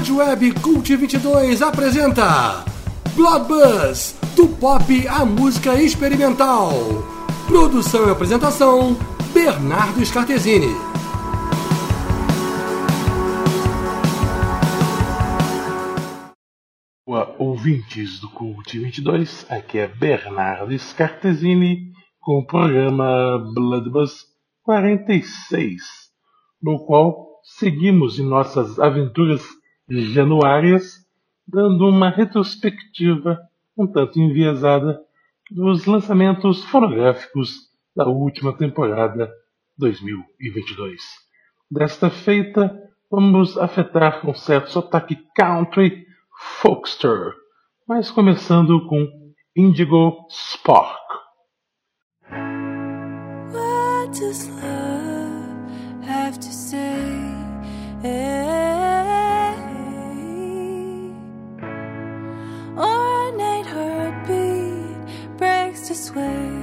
Rádio Web Cult 22 apresenta Blood Buzz, do pop à música experimental. Produção e apresentação, Bernardo Scartesini. Olá, ouvintes do Cult 22, aqui é Bernardo Scartesini com o programa Blood Buzz 46, no qual seguimos em nossas aventuras januárias, dando uma retrospectiva um tanto enviesada dos lançamentos fonográficos da última temporada 2022. Desta feita, vamos afetar um certo sotaque country folkster, mas começando com Indigo Spark. 会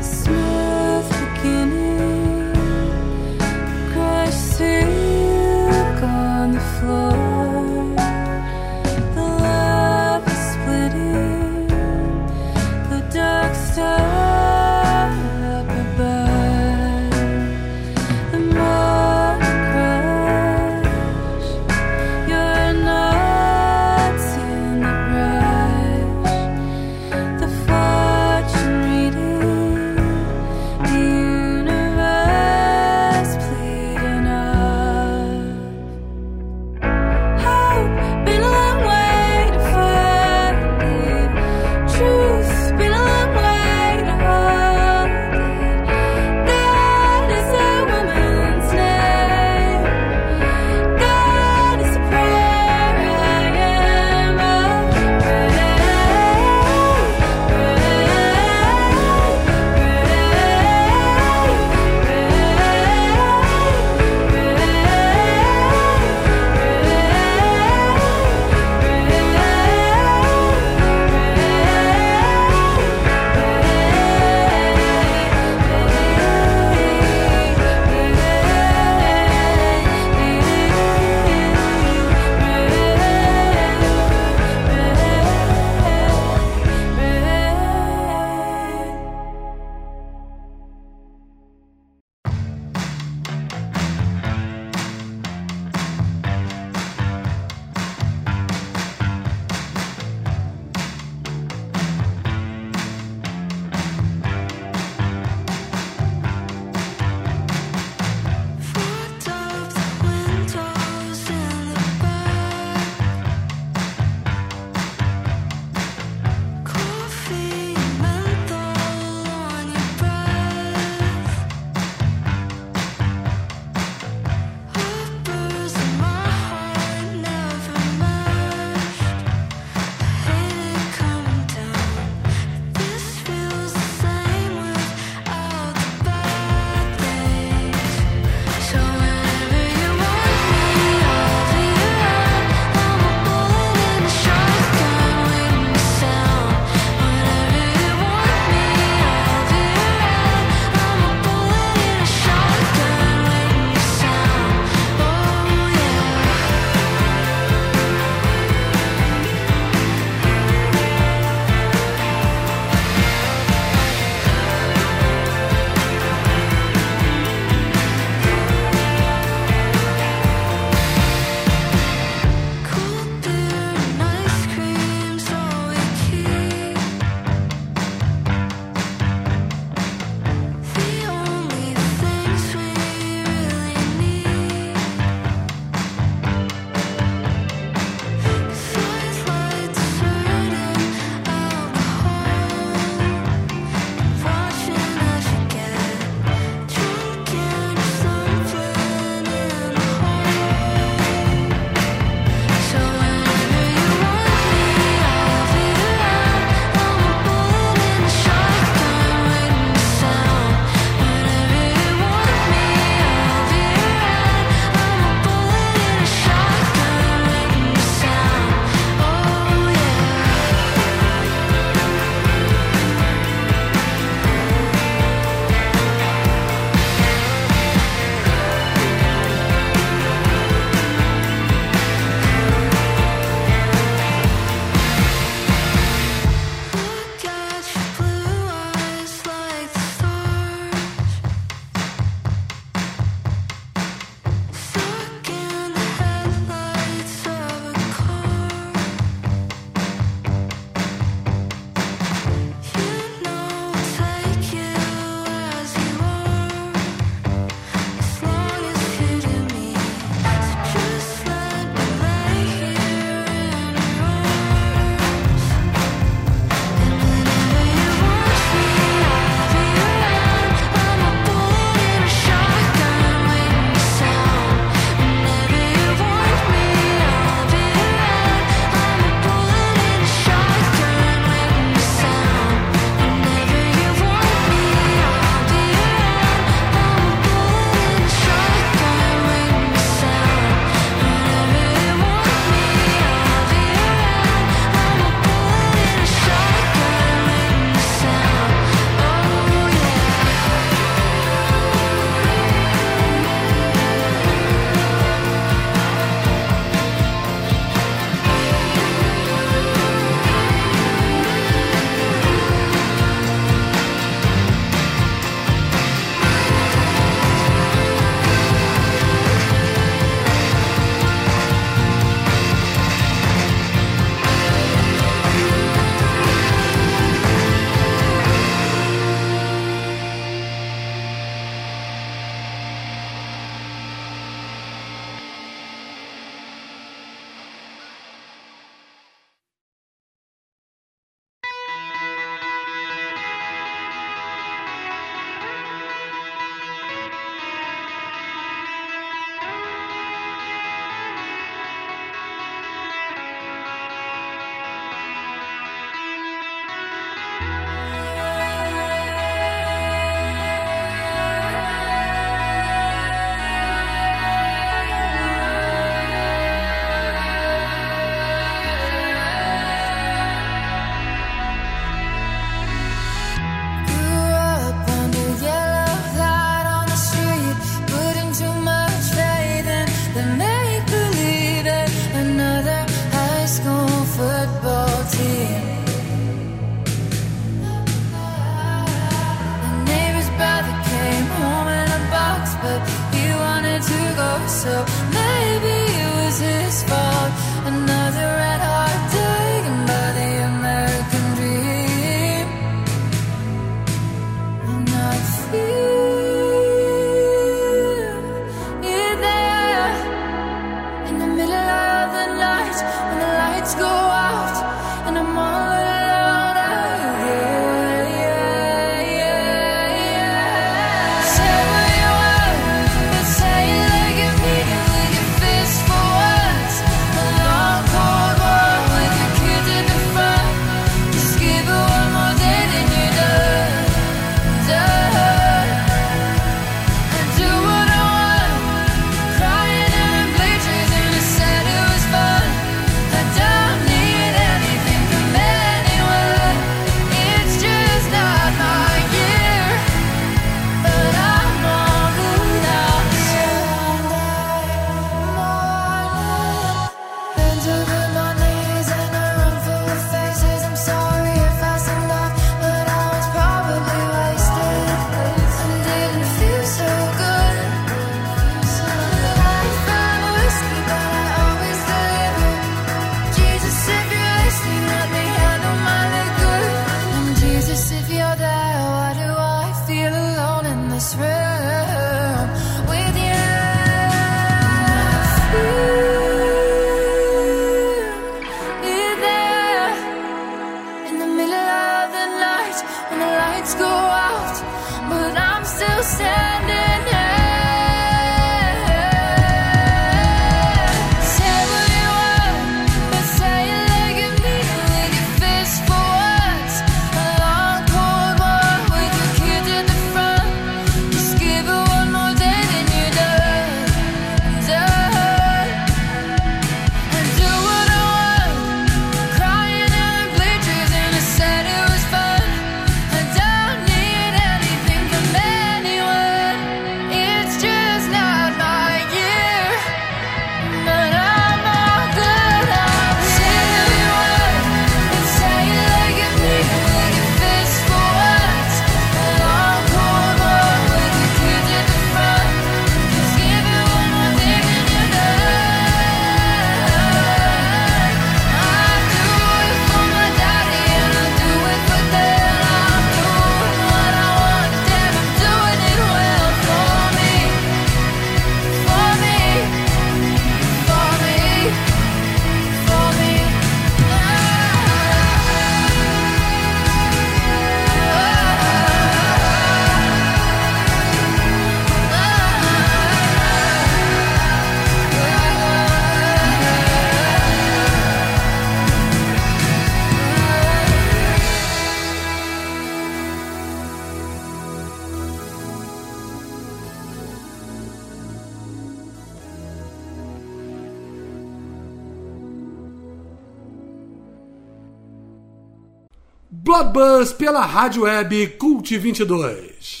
Bloodbuzz pela rádio web Cult 22.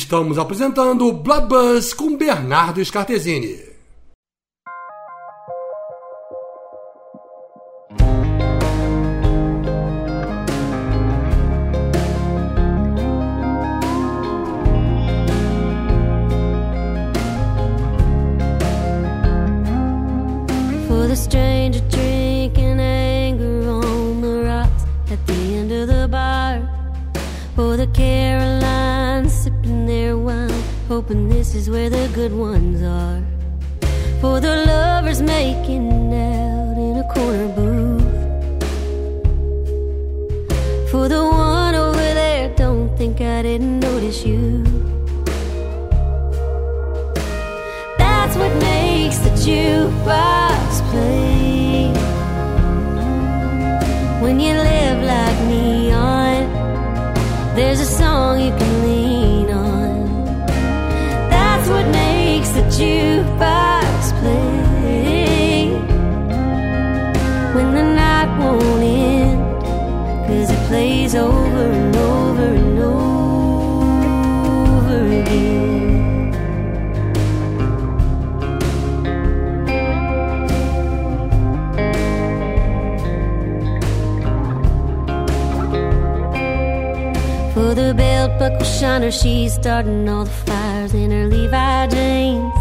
Estamos apresentando Blood Buzz com Bernardo Scartesini. Hoping this is where the good ones are. For the lovers making out in a corner booth. For the one over there, don't think I didn't notice you. That's what makes the jukebox play. Shiner, she's starting all the fires in her Levi jeans.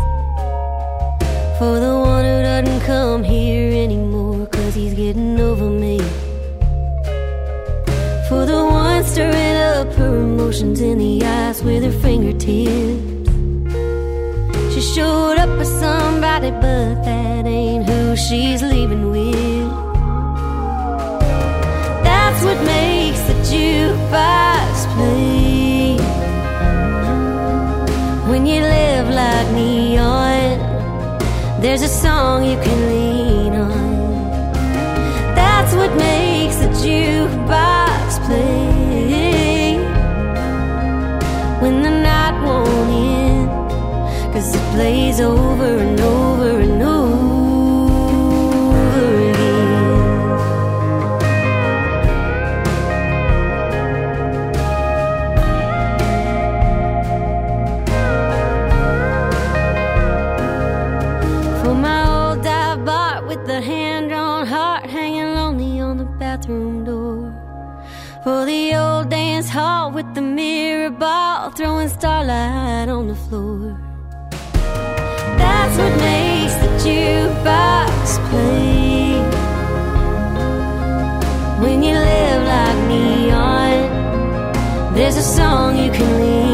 For the one who doesn't come here anymore, cause he's getting over me. For the one stirring up her emotions in the ice with her fingertips. She showed up with somebody, but that ain't who she's leaving with. That's what makes the jukebox play. When you live like neon, there's a song you can lean on. That's what makes the jukebox play. When the night won't end, cause it plays over and starlight on the floor. That's what makes the jukebox play. When you live like neon, there's a song you can lean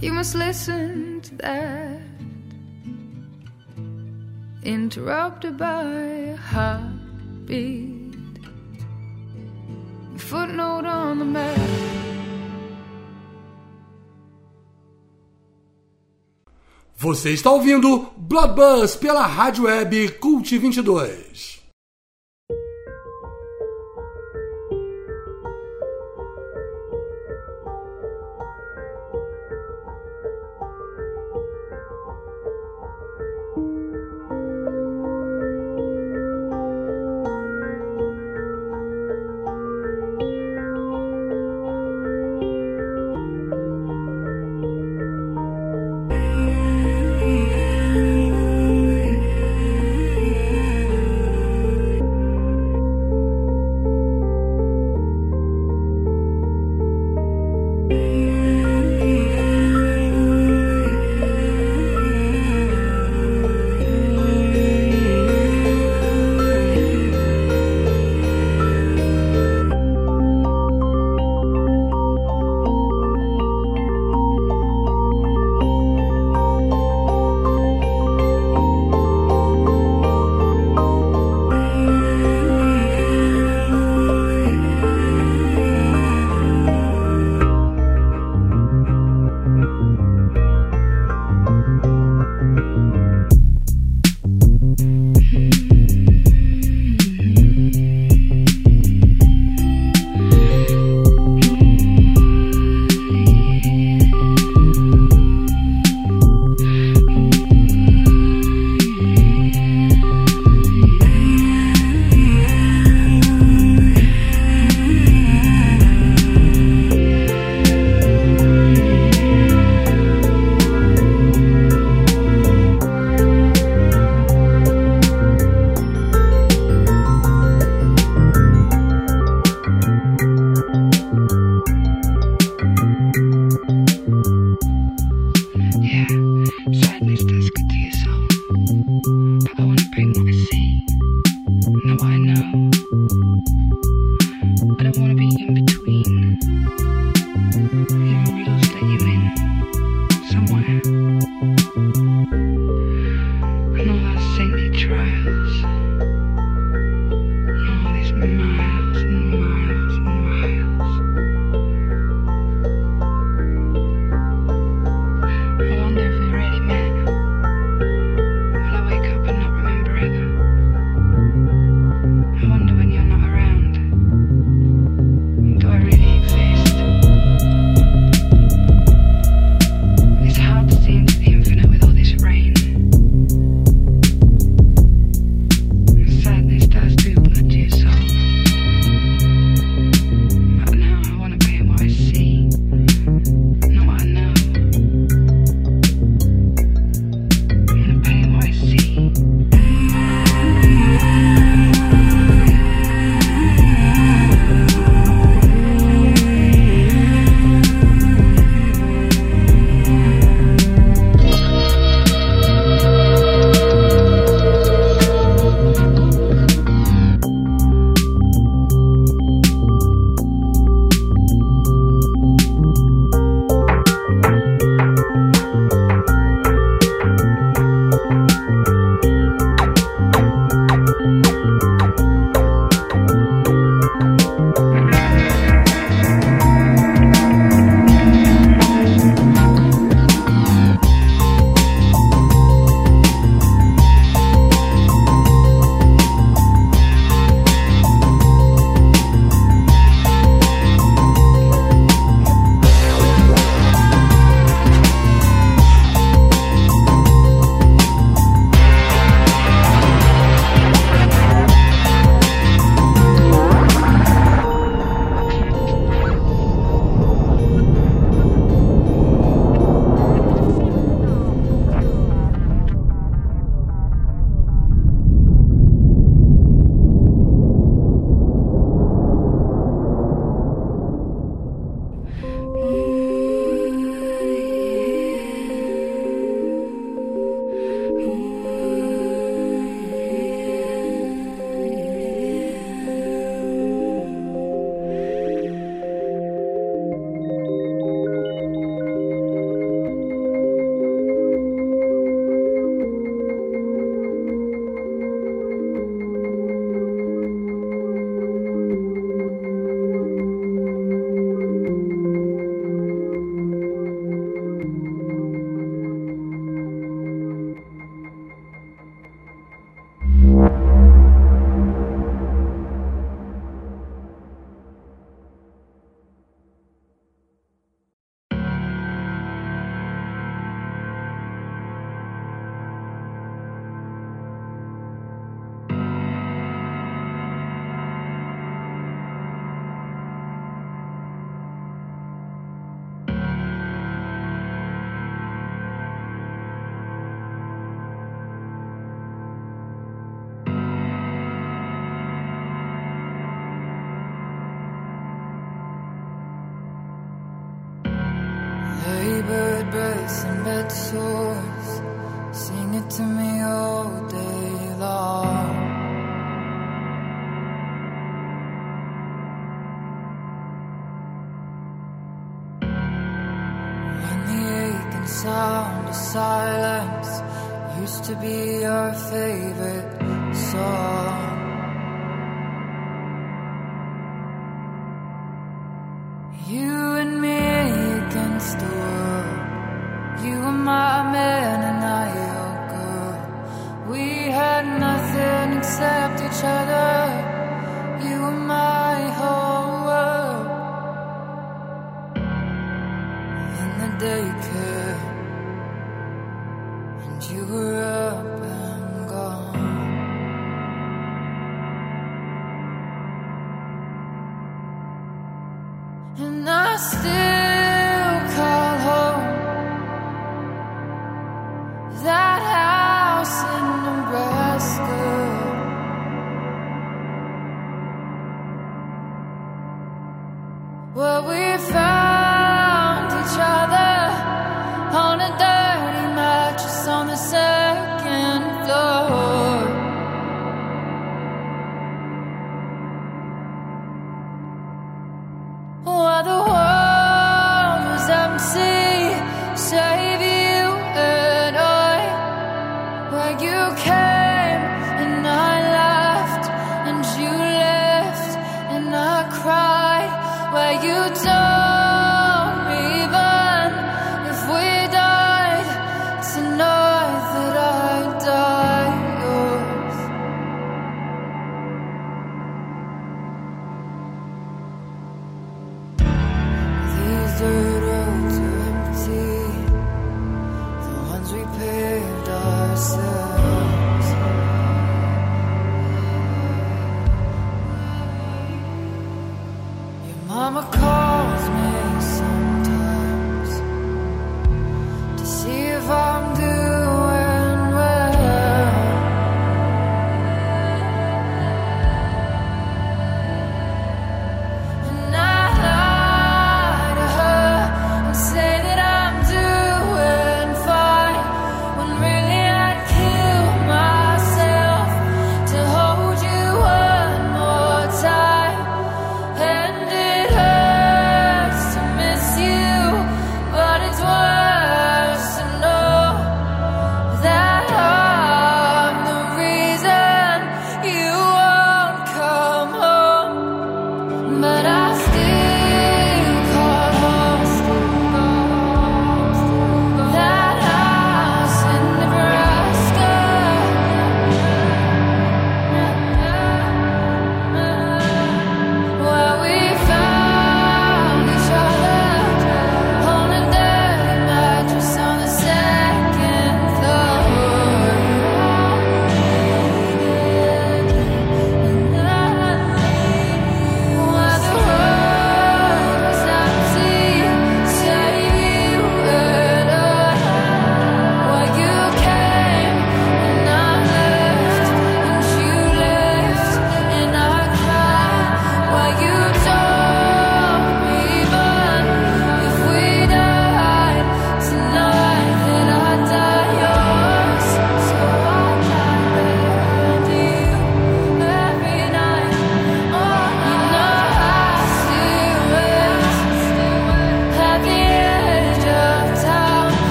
You must listen to that. Interrupted by a heartbeat, footnote on the map. Você está ouvindo Bloodbus pela Rádio Web Cult 22. and bad souls sing it to me all day long. When the aching sound of silence used to be your favorite song.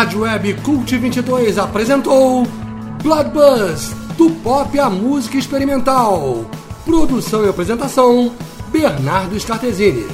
Rádio Web Cult 22 apresentou Blood Buzz, do pop à música experimental. Produção e apresentação, Bernardo Scartesini.